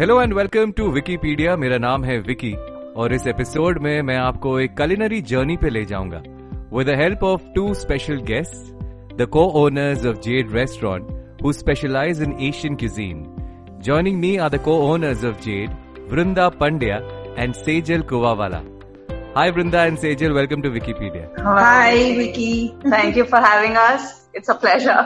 Hello and welcome to Wikipedia मेरा नाम है विकी और इस एपिसोड में मैं आपको एक कलिनरी जर्नी पे ले जाऊँगा with the help of two special guests the co owners of Jade restaurant who specialise in Asian cuisine joining me are the co owners of Jade Brinda Pandya and Sejal Kuvawala Hi Brinda and Sejal, welcome to Wikipedia. Hi Wiki, thank you for having us. It's a pleasure.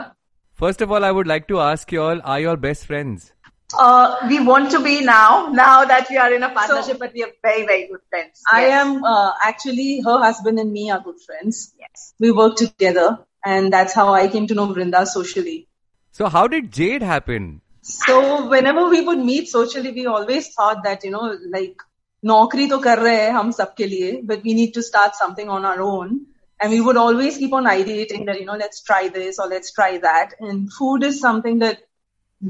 First of all, I would like to ask you all, are you best friends? Uh, we want to be now, now that we are in a partnership, but we are very, very good friends. I Yes. am uh, actually her husband and me are good friends. Yes. We work together, and that's how I came to know Vrinda socially. So how did Jade happen? So whenever we would meet socially, we always thought that you know, like नौकरी तो कर रहे हैं हम सबके लिए, but we need to start something on our own. And we would always keep on ideating that you know, let's try this or let's try that. And food is something that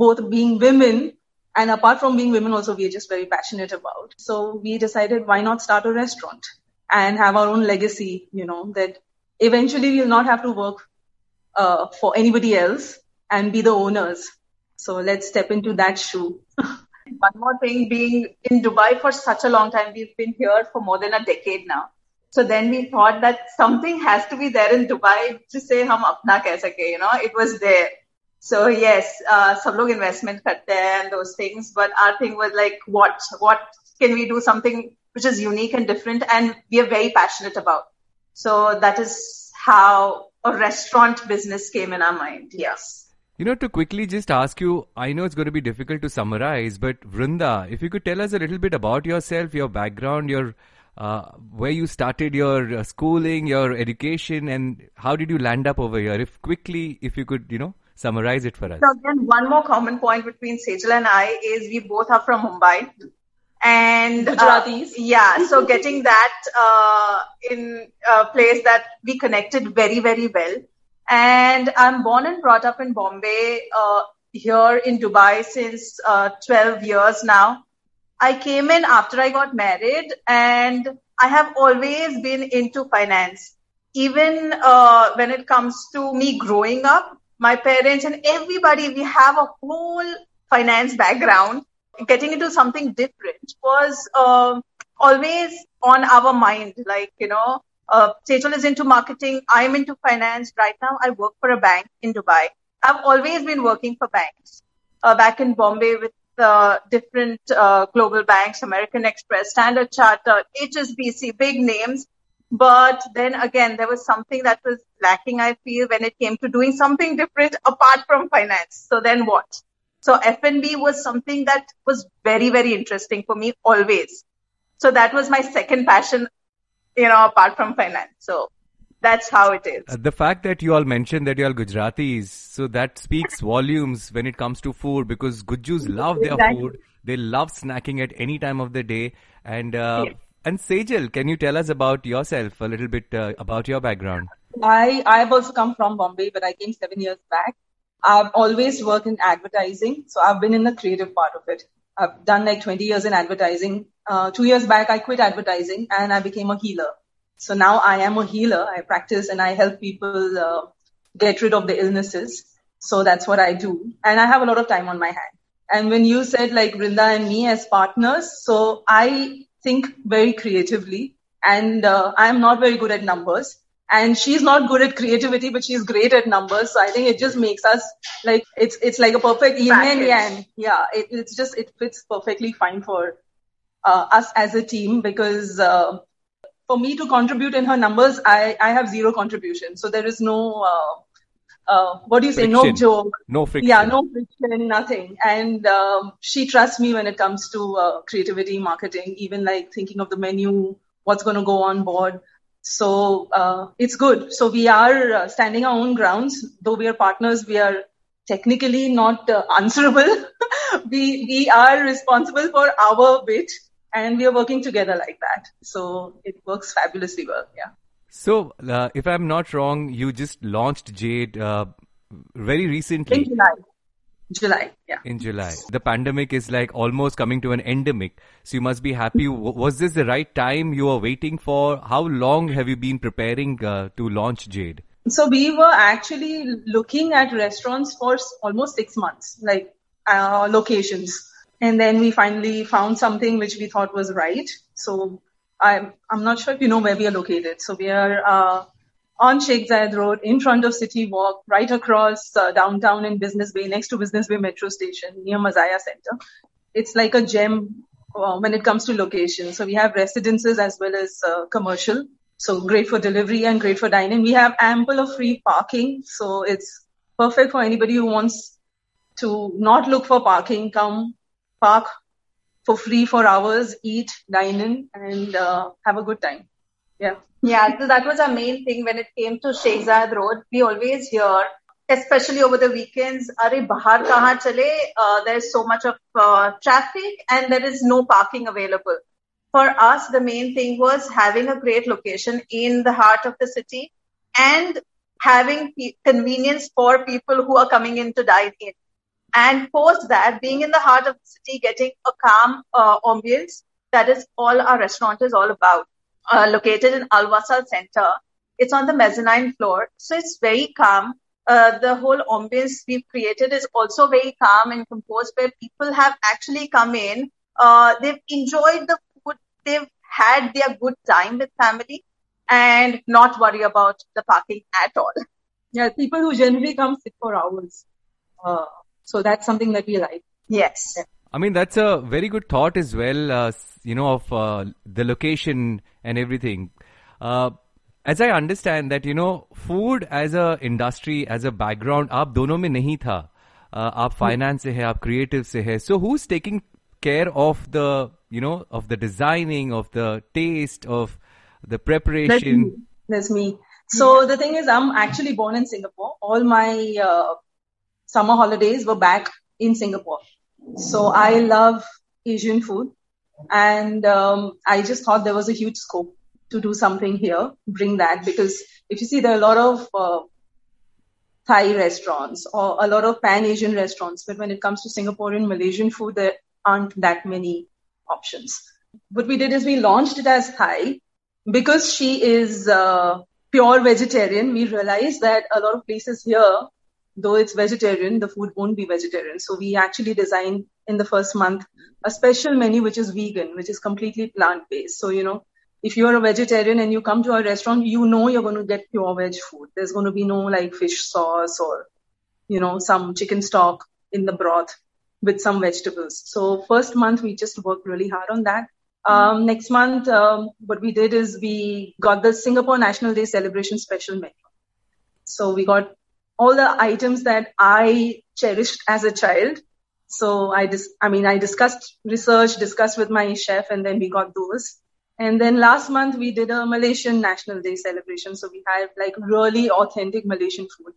both being women and apart from being women also we are just very passionate about. So we decided why not start a restaurant and have our own legacy, you know, that eventually we'll not have to work uh, for anybody else and be the owners. So let's step into that shoe. One more thing, being in Dubai for such a long time, we've been here for more than a decade now. So then we thought that something has to be there in Dubai to say hum apna keh sake, you know, it was there. So yes, uh, sab log investment karte hain and those things, but our thing was like, what, what can we do something which is unique and different and we are very passionate about. So that is how a restaurant business came in our mind. Yes. You know, to quickly just ask you, I know it's going to be difficult to summarize, but Vrunda, if you could tell us a little bit about yourself, your background, your uh, where you started your uh, schooling, your education, and how did you land up over here? If quickly, if you could, you know, summarize it for us. So again, one more common point between Sejal and I is we both are from Mumbai. And uh, Gujaratis. yeah, so getting that uh, in a place that we connected very, very well. And I'm born and brought up in Bombay, uh, here in Dubai since uh, 12 years now. I came in after I got married and I have always been into finance. Even uh, when it comes to me growing up, my parents and everybody, we have a whole finance background. Getting into something different was um always on our mind. Like, you know, uh, Sejal is into marketing. I'm into finance. Right now, I work for a bank in Dubai. I've always been working for banks. Uh, back in Bombay with uh, different uh, global banks, American Express, Standard Chartered, HSBC, big names. But then again, there was something that was lacking, I feel, when it came to doing something different apart from finance. So then what? So F&B was something that was very, very interesting for me always. So that was my second passion, you know, apart from finance. So that's how it is. Uh, the fact that you all mentioned that you are Gujaratis, so that speaks volumes when it comes to food because Gujus love their Exactly. food. They love snacking at any time of the day. And uh, Yes. And Sejal, can you tell us about yourself a little bit uh, about your background? I I've also come from Bombay, but I came seven years back. I've always worked in advertising, so I've been in the creative part of it. I've done like 20 years in advertising. Uh, two years back, I quit advertising and I became a healer. So now I am a healer. I practice and I help people uh, get rid of the illnesses. So that's what I do, and I have a lot of time on my hand. And when you said like Brinda and me as partners, so I think very creatively, and uh, I am not very good at numbers and she's not good at creativity, but she's great at numbers. So I think it just makes us like it's it's like a perfect yin and yang. Yeah, it, it's just it fits perfectly fine for uh, us as a team because uh, for me to contribute in her numbers, I I have zero contribution. So there is no uh, what do you say? No joke. No friction. Yeah, no friction, nothing. And um, she trusts me when it comes to uh, creativity, marketing, even like thinking of the menu, what's going to go on board. So uh, it's good. So we are uh, standing our own grounds. Though we are partners, we are technically not uh, answerable. we we are responsible for our bit, and we are working together like that. So it works fabulously well. Yeah. So, uh, if I'm not wrong, you just launched Jade uh, very recently. In July. July. Yeah. in July. The pandemic is like almost coming to an endemic. So you must be happy. Was this the right time you were waiting for? How long have you been preparing uh, to launch Jade? So we were actually looking at restaurants for almost six months, like uh, locations. And then we finally found something which we thought was right. So I'm, I'm not sure if you know where we are located. So we are, uh, on Sheikh Zayed Road in front of City Walk, right across uh, downtown in Business Bay, next to Business Bay Metro Station near Mazaya Center. It's like a gem uh, when it comes to location. So we have residences as well as uh, commercial. So great for delivery and great for dining. We have ample of free parking. So it's perfect for anybody who wants to not look for parking, come park for free for hours, eat, dine in, and uh, have a good time. Yeah. Yeah, so that was our main thing when it came to Sheikh Zayed Road. We always hear, especially over the weekends, Are bahar kahan chale? Uh, there's so much of uh, traffic and there is no parking available. For us, the main thing was having a great location in the heart of the city and having convenience for people who are coming in to dine in. And post that, being in the heart of the city, getting a calm uh, ambience, that is all our restaurant is all about. Uh, located in Al Wasal Center. It's on the mezzanine floor, so it's very calm. Uh, the whole ambience we've created is also very calm and composed, where people have actually come in. Uh, they've enjoyed the food. They've had their good time with family and not worry about the parking at all. Yeah, people who generally come sit for hours. Uh, so that's something that we like. Yes. Yeah. I mean, that's a very good thought as well, uh, you know, of uh, the location and everything. Uh, as I understand that, you know, food as a industry, as a background, आप दोनों में नहीं था. Uh, आप finance से है, आप creative से है. So who's taking care of the, you know, of the designing, of the taste, of the preparation? That's me. That's me. So yeah. the thing is, I'm actually born in Singapore. All my uh, summer holidays were back in Singapore. So I love Asian food. And um, I just thought there was a huge scope to do something here, bring that. Because if you see, there are a lot of uh, Thai restaurants or a lot of Pan Asian restaurants. But when it comes to Singaporean Malaysian food, there aren't that many options. What we did is we launched it as Thai. Because she is uh, pure vegetarian, we realized that a lot of places here though it's vegetarian, the food won't be vegetarian. So we actually designed in the first month a special menu which is vegan, which is completely plant based. So, you know, if you're a vegetarian and you come to our restaurant, you know you're going to get pure veg food. There's going to be no like fish sauce or, you know, some chicken stock in the broth with some vegetables. So first month we just worked really hard on that. Um, next month, um, what we did is we got the Singapore National Day celebration special menu. So we got all the items that I cherished as a child. So I dis- I mean, I discussed research, discussed with my chef, and then we got those. And then last month we did a Malaysian National Day celebration. So we had like really authentic Malaysian food.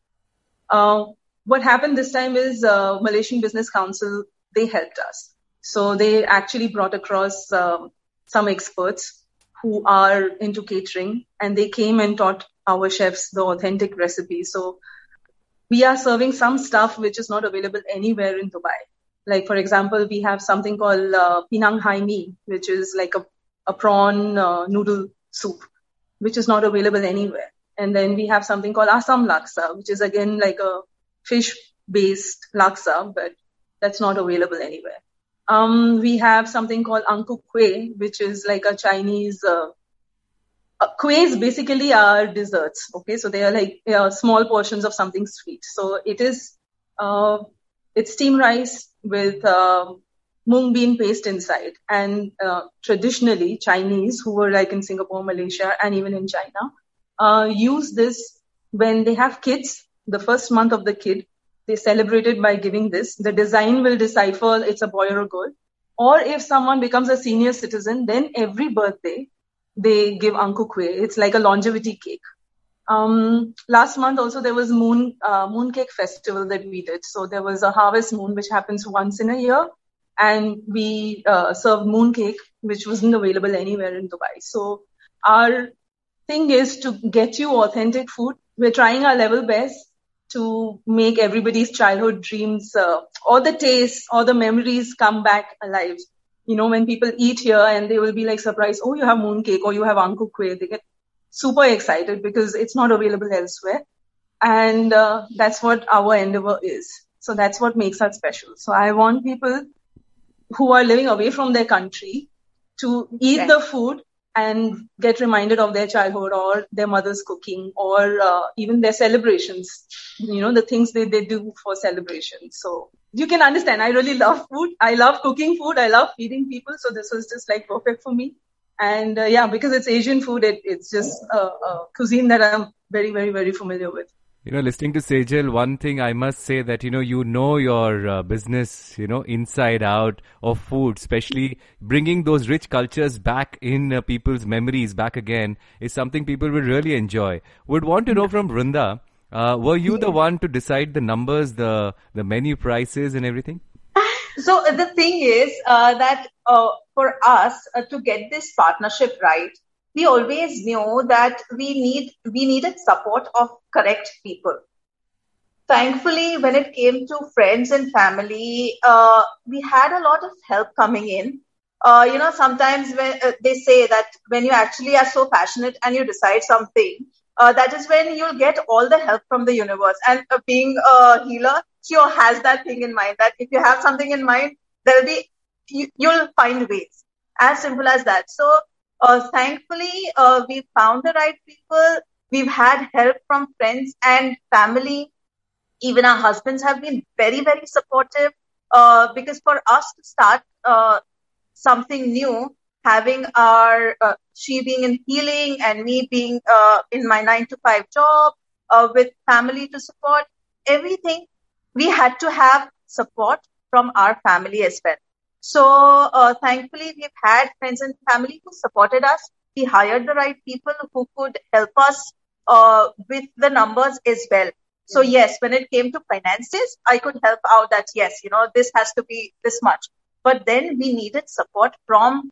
Uh, what happened this time is uh, Malaysian Business Council, they helped us. So they actually brought across uh, some experts who are into catering and they came and taught our chefs the authentic recipes. So we are serving some stuff which is not available anywhere in Dubai. Like, for example, we have something called uh, Penang Hai Mi, which is like a, a prawn uh, noodle soup, which is not available anywhere. And then we have something called Assam Laksa, which is again like a fish based laksa, but that's not available anywhere. Um, we have something called Angku Kueh, which is like a Chinese uh, uh, basically are desserts. Okay, so they are like small portions of something sweet. So it is uh, it's steamed rice with uh, mung bean paste inside. And uh, traditionally, Chinese who were like in Singapore, Malaysia, and even in China, uh, use this when they have kids. The first month of the kid, they celebrate it by giving this. The design will decipher it's a boy or a girl. Or if someone becomes a senior citizen, then every birthday they give Angku Kueh. It's like a longevity cake. Um, last month also there was moon uh, moon cake festival that we did. So there was a harvest moon which happens once in a year, and we uh, served moon cake which wasn't available anywhere in Dubai. So our thing is to get you authentic food. We're trying our level best to make everybody's childhood dreams uh, or the taste or the memories come back alive you know, when people eat here and they will be like surprised, oh, you have mooncake or you have angku kueh, they get super excited because it's not available elsewhere. And uh, that's what our endeavor is. So that's what makes us special. So I want people who are living away from their country to eat the food and get reminded of their childhood or their mother's cooking or uh, even their celebrations, you know, the things that they do for celebrations. So you can understand, I really love food. I love cooking food. I love feeding people. So this was just like perfect for me. And uh, yeah, because it's Asian food, it, it's just a, a cuisine that I'm very, very, very familiar with. You know, listening to Sejal, one thing I must say that, you know, you know your uh, business, you know, inside out of food, especially bringing those rich cultures back in uh, people's memories back again is something people will really enjoy. Would want to know from Vrunda, uh, were you the one to decide the numbers, the, the menu prices and everything? So uh, the thing is uh, that uh, for us to get this partnership right, we always knew that we need we needed support of correct people thankfully when it came to friends and family uh, we had a lot of help coming in uh, you know sometimes when uh, they say that when you actually are so passionate and you decide something uh, that is when you'll get all the help from the universe and uh, being a healer sure has that thing in mind that if you have something in mind there'll be you, you'll find ways as simple as that so uh, thankfully, uh, we found the right people. We've had help from friends and family. Even our husbands have been very, very supportive. Uh, because for us to start uh, something new, having our uh, she being in healing and me being uh, in my nine to five job with family to support everything, we had to have support from our family as well. So uh, thankfully, we've had friends and family who supported us. We hired the right people who could help us uh, with the numbers as well. So yes, when it came to finances, I could help out that yes, you know, this has to be this much. But then we needed support from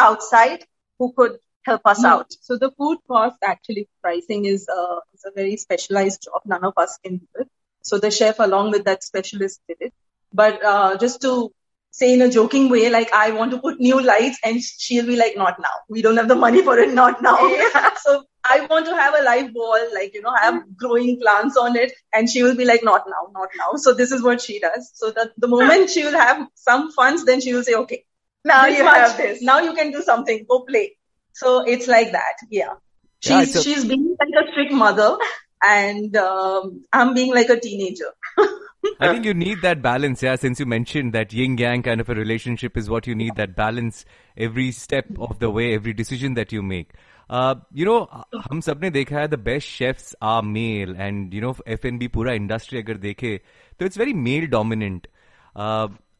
outside who could help us out. So the food cost actually pricing is, uh, is a very specialized job. None of us can do it. So the chef along with that specialist did it. But uh, just to say in a joking way, like, I want to put new lights and she'll be like, not now. We don't have the money for it, not now. so I want to have a live wall, like, you know, have growing plants on it. And she will be like, not now, not now. So this is what she does. So that the moment she will have some funds, then she will say, okay, now you much, have this. Now you can do something. Go play. So it's like that. Yeah. She's, yeah, so- she's being like a strict mother and um, I'm being like a teenager. I think you need that balance, yeah. Since you mentioned that yin yang kind of a relationship is what you need, that balance every step of the way, every decision that you make. Uh, you know, हम सब ने देखा है the best chefs are male and you know F&B पूरा industry अगर देखे तो it's very male dominant.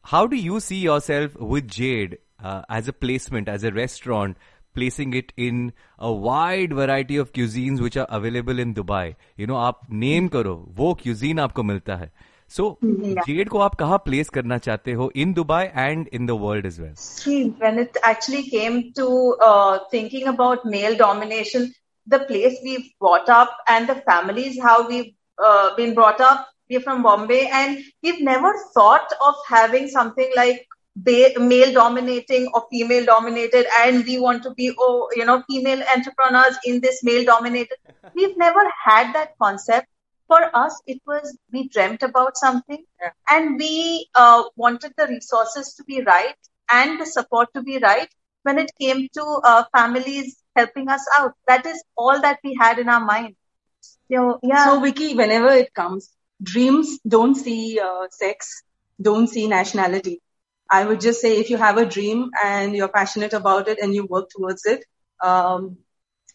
Uh, how do you see yourself with Jade uh, as a placement, as a restaurant, placing it in a wide variety of cuisines which are available in Dubai? You know, आप name करो, वो cuisine आपको मिलता है. सो Z को आप कहाँ place करना चाहते हो in Dubai and in the world is well when it actually came to uh, thinking about male domination the place we've brought up and the families how we've uh, been brought up we're from bombay and we've never thought of having something like male dominating or female dominated and we want to be oh you know female entrepreneurs in this male dominated we've never had that concept for us, it was we dreamt about something yeah. and we uh, wanted the resources to be right and the support to be right when it came to uh, families helping us out. That is all that we had in our mind. So, yeah. So, Vicky, whenever it comes, dreams don't see uh, sex, don't see nationality. I would just say if you have a dream and you're passionate about it and you work towards it, um,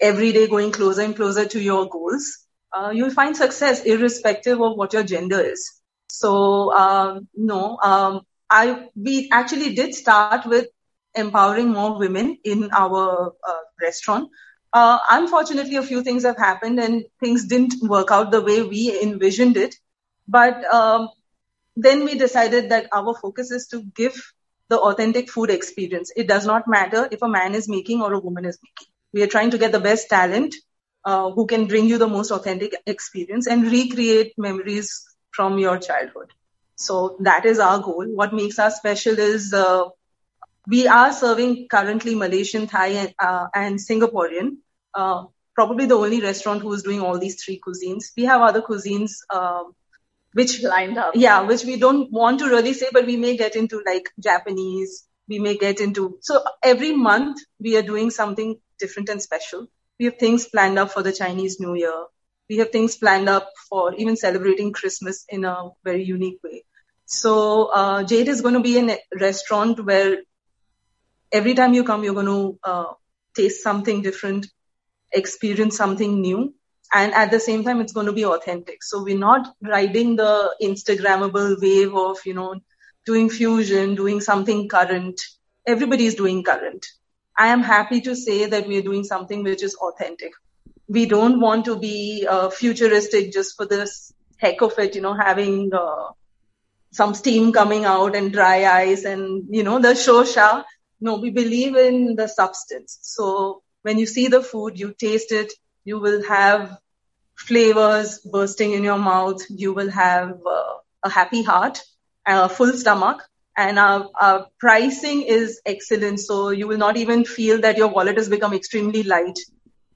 every day going closer and closer to your goals, uh, you'll find success irrespective of what your gender is. So, um, no, um, I, we actually did start with empowering more women in our uh, restaurant. Uh, unfortunately, a few things have happened and things didn't work out the way we envisioned it. But um, then we decided that our focus is to give the authentic food experience. It does not matter if a man is making or a woman is making. We are trying to get the best talent uh, who can bring you the most authentic experience and recreate memories from your childhood. So that is our goal. What makes us special is uh, we are serving currently Malaysian, Thai, and, uh, and Singaporean. Uh, probably the only restaurant who is doing all these three cuisines. We have other cuisines um, which lined up. Yeah, which we don't want to really say, but we may get into like Japanese. We may get into, so every month we are doing something different and special. We have things planned up for the Chinese New Year. We have things planned up for even celebrating Christmas in a very unique way. So, uh, Jade is going to be a restaurant where every time you come, you're going to uh, taste something different, experience something new and at the same time it's going to be authentic. So we're not riding the instagrammable wave of you know doing fusion doing something current. Everybody is doing current. I am happy to say that we are doing something which is authentic. We don't want to be uh, futuristic just for this heck of it you know having uh, some steam coming out and dry ice and you know the shosha. No we believe in the substance. So when you see the food you taste it you will have flavors bursting in your mouth. You will have uh, a happy heart, a full stomach, and our, our, pricing is excellent. So you will not even feel that your wallet has become extremely light.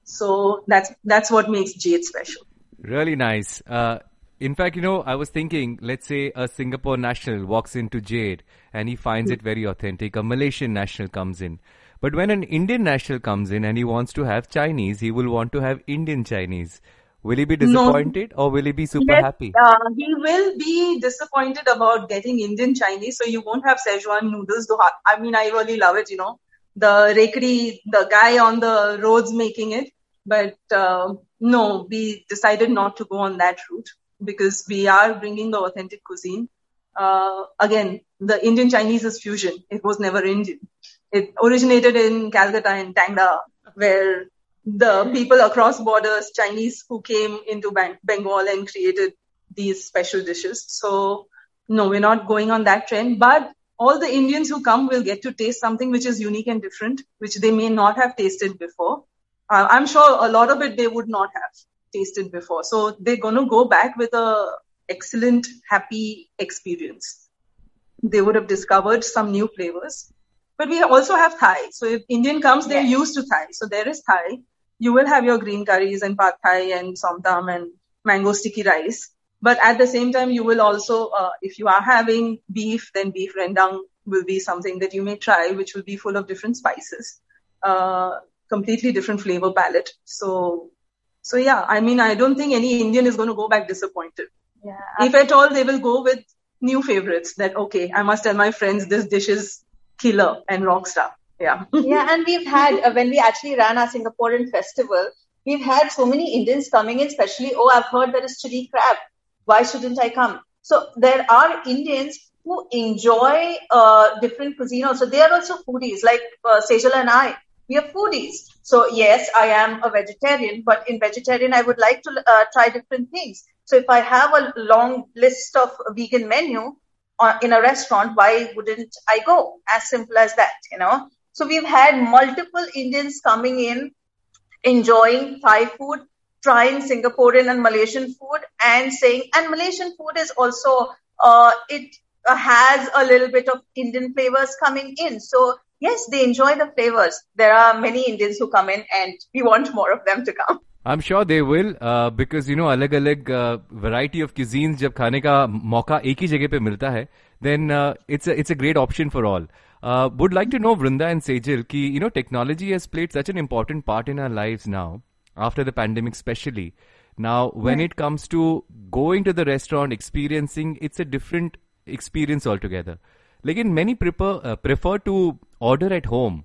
So that's that's what makes Jade special. Really nice. Uh, in fact, you know, I was thinking, let's say a Singapore national walks into Jade and he finds it very authentic. A Malaysian national comes in. But when an Indian national comes in and he wants to have Chinese, he will want to have Indian Chinese. Will he be disappointed no. or will he be super yes, happy? Uh, he will be disappointed about getting Indian Chinese, so you won't have Szechuan noodles. Though I mean, I really love it. You know, the Rekri, the guy on the roads making it. But uh, no, we decided not to go on that route because we are bringing the authentic cuisine. Uh, again, the Indian Chinese is fusion. It was never Indian. It originated in Calcutta and Tangda, where the people across borders, Chinese who came into Bengal and created these special dishes. So no, we're not going on that trend, but all the Indians who come will get to taste something which is unique and different, which they may not have tasted before. Uh, I'm sure a lot of it they would not have tasted before. So they're going to go back with a excellent, happy experience. They would have discovered some new flavors. But we also have Thai. So if Indian comes, they're yes. used to Thai. So there is Thai you will have your green curries and pad thai and somtam and mango sticky rice. But at the same time, you will also, uh, if you are having beef, then beef rendang will be something that you may try, which will be full of different spices, uh, completely different flavor palette. So, so yeah, I mean, I don't think any Indian is going to go back disappointed. Yeah. If at all, they will go with new favorites that, okay, I must tell my friends this dish is killer and rockstar. Yeah. yeah, and we've had, uh, when we actually ran our Singaporean festival, we've had so many Indians coming in, especially, oh, I've heard there is chili crab. Why shouldn't I come? So there are Indians who enjoy uh, different cuisine also. They are also foodies, like uh, Sejal and I. We are foodies. So yes, I am a vegetarian, but in vegetarian, I would like to uh, try different things. So if I have a long list of vegan menu in a restaurant, why wouldn't I go? As simple as that, you know. So we've had multiple Indians coming in, enjoying Thai food, trying Singaporean and Malaysian food, and saying, and Malaysian food is also, uh, it uh, has a little bit of Indian flavors coming in. So yes, they enjoy the flavors. There are many Indians who come in, and we want more of them to come. I'm sure they will uh, because you know अलग अलग uh, variety of cuisines जब खाने का मौका एक ही जगह पे मिलता है then uh, it's a, it's a great option for all. Uh, would like to know Vrinda and Sejal ki you know technology has played such an important part in our lives now after the pandemic especially. Now when it comes to going to the restaurant experiencing it's a different experience altogether. Like in many prefer uh, prefer to order at home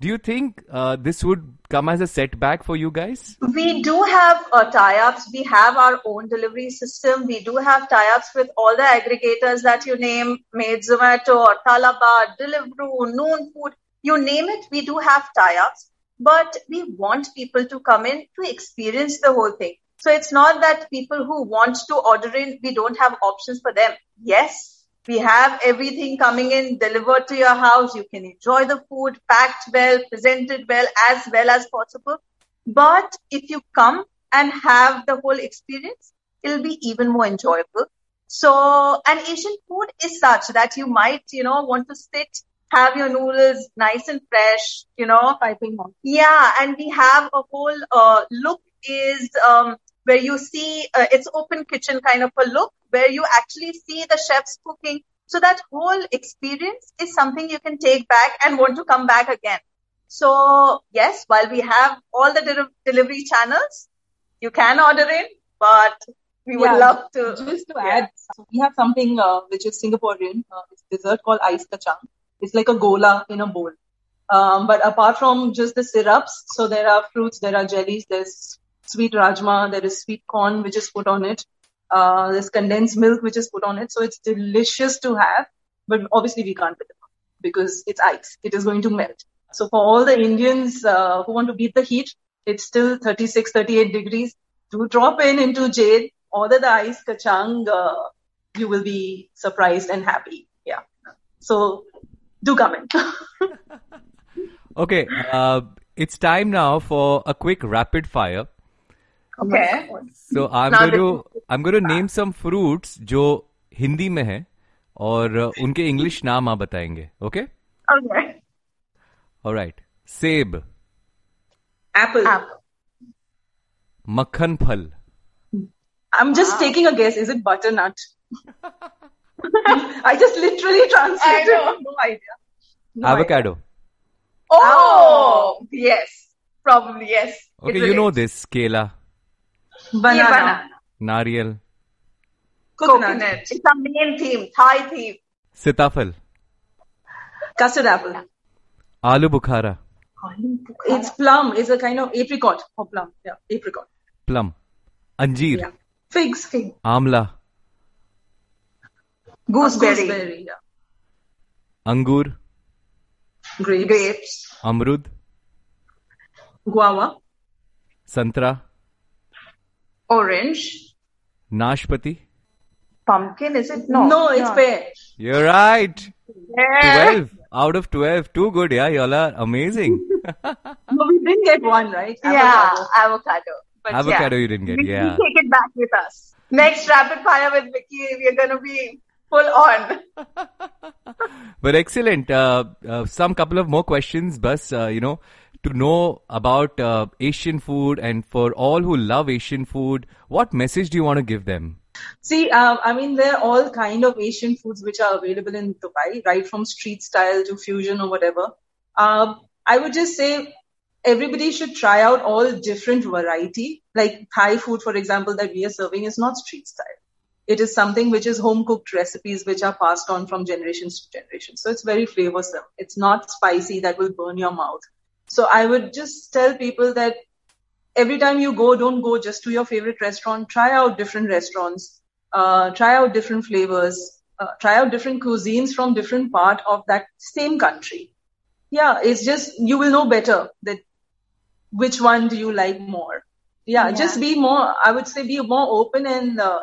do you think uh, this would come as a setback for you guys? We do have uh, tie-ups. We have our own delivery system. We do have tie-ups with all the aggregators that you name, Made Zomato Talabat, Deliveroo, Noon Food, you name it. We do have tie-ups, but we want people to come in to experience the whole thing. So it's not that people who want to order in, we don't have options for them. Yes, we have everything coming in delivered to your house. You can enjoy the food packed well, presented well, as well as possible. But if you come and have the whole experience, it'll be even more enjoyable. So, an Asian food is such that you might, you know, want to sit, have your noodles nice and fresh, you know, piping hot. Yeah, and we have a whole uh, look is um, where you see uh, it's open kitchen kind of a look, where you actually see the chefs cooking. So that whole experience is something you can take back and want to come back again. So yes, while we have all the de- delivery channels, you can order in, but we would Yeah, love to. Just to Yeah. add, so we have something uh, which is Singaporean. Uh, it's dessert called ice kachang. It's like a gola in a bowl. Um, but apart from just the syrups, so there are fruits, there are jellies, there's sweet rajma, there is sweet corn which is put on it. Uh, there's condensed milk which is put on it. So it's delicious to have, but obviously we can't put it on because it's ice. It is going to melt. So for all the Indians uh, who want to beat the heat, it's still 36, 38 degrees. Do drop in into Jade, order the ice kachang. Uh, you will be surprised and happy. Yeah. So do come in. Okay, uh, it's time now for a quick rapid fire. Okay. So I'm Now going to I'm going to name some fruits जो हिंदी में है और उनके English नाम आप बताएँगे okay right सेब। Apple मक्खन फल I am just taking a guess is it butter nut I just literally translate no idea avocado oh yes probably yes okay you know this केला बनाना नारियल। कोकोनट इसका main theme Thai theme सिताफल। Custard apple आलू बुखारा। It's plum is a kind of apricot और plum या apricot plum अंजीर। Figs fig आमला gooseberry अंगूर। Grapes अमरुद। गुआवा संतरा। Orange. Nashpati. Pumpkin, is it? No. No, it's no. pear. You're right. Yeah. 12 out of 12. Too good, yeah. Y'all are amazing. no, we didn't get one, right? Yeah, avocado. But avocado yeah. you didn't get, we, yeah. We take it back with us. Next rapid fire with Vicky, we're going to be full on. but excellent. Uh, uh, some couple of more questions, but Uh, you know, to know about uh, Asian food and for all who love Asian food, what message do you want to give them? See, um, I mean, there are all kind of Asian foods which are available in Dubai, right from street style to fusion or whatever. Um, I would just say everybody should try out all different variety. Like Thai food, for example, that we are serving is not street style. It is something which is home cooked recipes which are passed on from generations to generations. So it's very flavorsome. It's not spicy that will burn your mouth. So I would just tell people that every time you go, don't go just to your favorite restaurant. Try out different restaurants. Uh, try out different flavors. Uh, try out different cuisines from different part of that same country. Yeah, it's just you will know better that which one do you like more. Yeah, Yeah. just be more. I would say be more open and uh,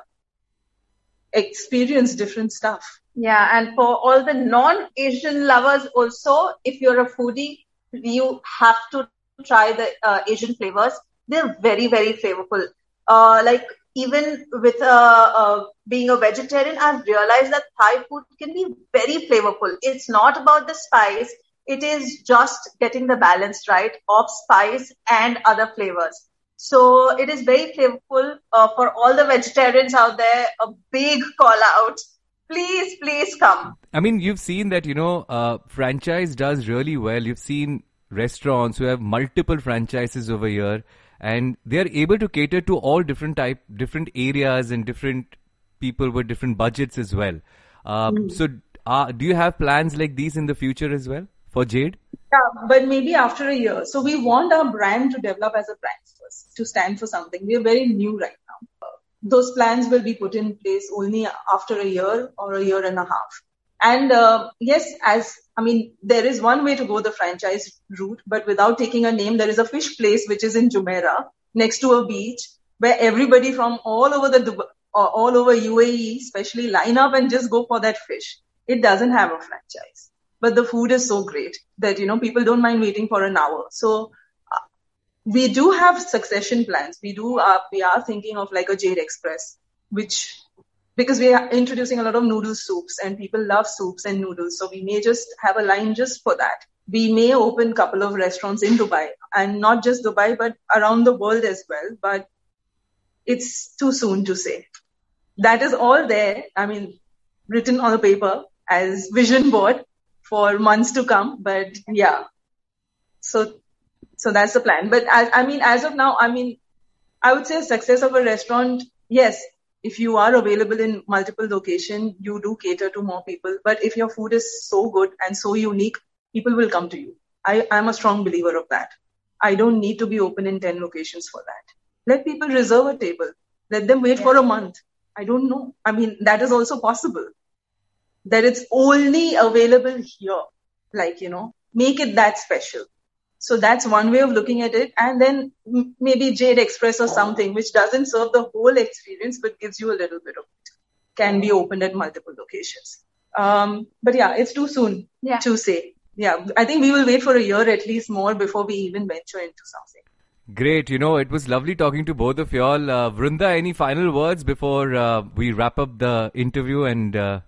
experience different stuff. Yeah, and for all the non-Asian lovers also, if you're a foodie, you have to try the uh, Asian flavors. They're very, very flavorful. Uh, like even with uh, uh, being a vegetarian, I've realized that Thai food can be very flavorful. It's not about the spice. It is just getting the balance right of spice and other flavors. So it is very flavorful uh, for all the vegetarians out there. A big call out. Please, please come. I mean, you've seen that, you know, uh, franchise does really well. You've seen restaurants who have multiple franchises over here and they're able to cater to all different type, different areas and different people with different budgets as well. Um, So, uh, do you have plans like these in the future as well for Jade? Yeah, but maybe after a year. So we want our brand to develop as a brand first, to stand for something. We are very new right now. Those plans will be put in place only after a year or a year and a half. And uh, yes, as I mean, there is one way to go the franchise route, but without taking a name, there is a fish place which is in Jumeirah next to a beach where everybody from all over the Dubai, or all over UAE, especially line up and just go for that fish. It doesn't have a franchise but the food is so great that you know people don't mind waiting for an hour so uh, we do have succession plans we do uh, we are thinking of like a jade express which because we are introducing a lot of noodle soups and people love soups and noodles so we may just have a line just for that we may open a couple of restaurants in dubai and not just dubai but around the world as well but it's too soon to say. That is all there. I mean, written on the paper as vision board for months to come. But yeah, so so that's the plan. But I, I mean, as of now, I mean, I would say success of a restaurant. Yes, if you are available in multiple location, you do cater to more people. But if your food is so good and so unique, people will come to you. I am a strong believer of that. I don't need to be open in 10 locations for that. Let people reserve a table. Let them wait yeah. for a month. I don't know. I mean, that is also possible. That it's only available here. Like, you know, make it that special. So that's one way of looking at it. And then maybe Jade Express or something, which doesn't serve the whole experience, but gives you a little bit of it, can be opened at multiple locations. Um, but yeah, it's too soon yeah. to say. Yeah, I think we will wait for a year at least more before we even venture into something. Great. You know, it was lovely talking to both of y'all. Uh, Vrinda, any final words before uh, we wrap up the interview and uh,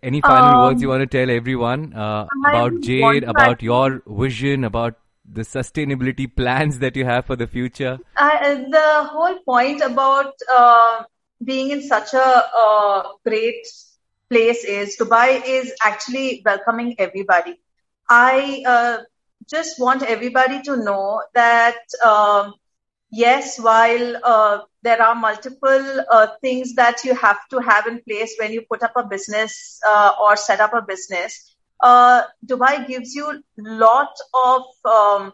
any final um, words you want to tell everyone uh, about Jade, about your vision, about the sustainability plans that you have for the future? Uh, the whole point about uh, being in such a great place is Dubai is actually welcoming everybody. I just want everybody to know that um, yes, while uh, there are multiple uh, things that you have to have in place when you put up a business uh, or set up a business, uh, Dubai gives you lot of um,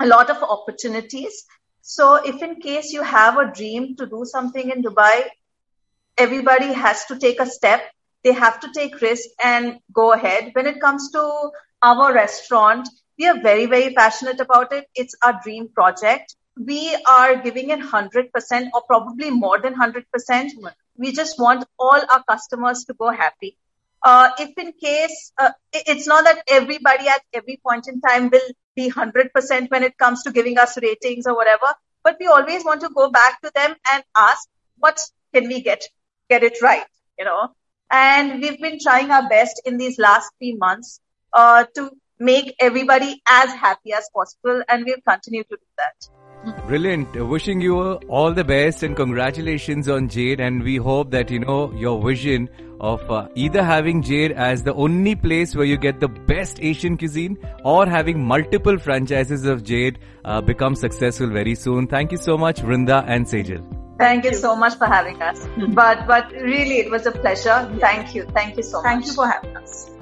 a lot of opportunities. So, if in case you have a dream to do something in Dubai, everybody has to take a step. They have to take risk and go ahead. When it comes to our restaurant, we are very, very passionate about it. It's our dream project. We are giving it 100% or probably more than 100%. We just want all our customers to go happy. Uh, if in case, uh, it's not that everybody at every point in time will be 100% when it comes to giving us ratings or whatever, but we always want to go back to them and ask, what can we get, get it right, you know? And we've been trying our best in these last three months, uh, to make everybody as happy as possible and we'll continue to do that. Brilliant. Wishing you all the best and congratulations on Jade. And we hope that, you know, your vision of uh, either having Jade as the only place where you get the best Asian cuisine or having multiple franchises of Jade uh, become successful very soon. Thank you so much, Vrinda and Sejal. Thank you so much for having us. but, but really, it was a pleasure. Thank you. Thank you so Thank much. Thank you for having us.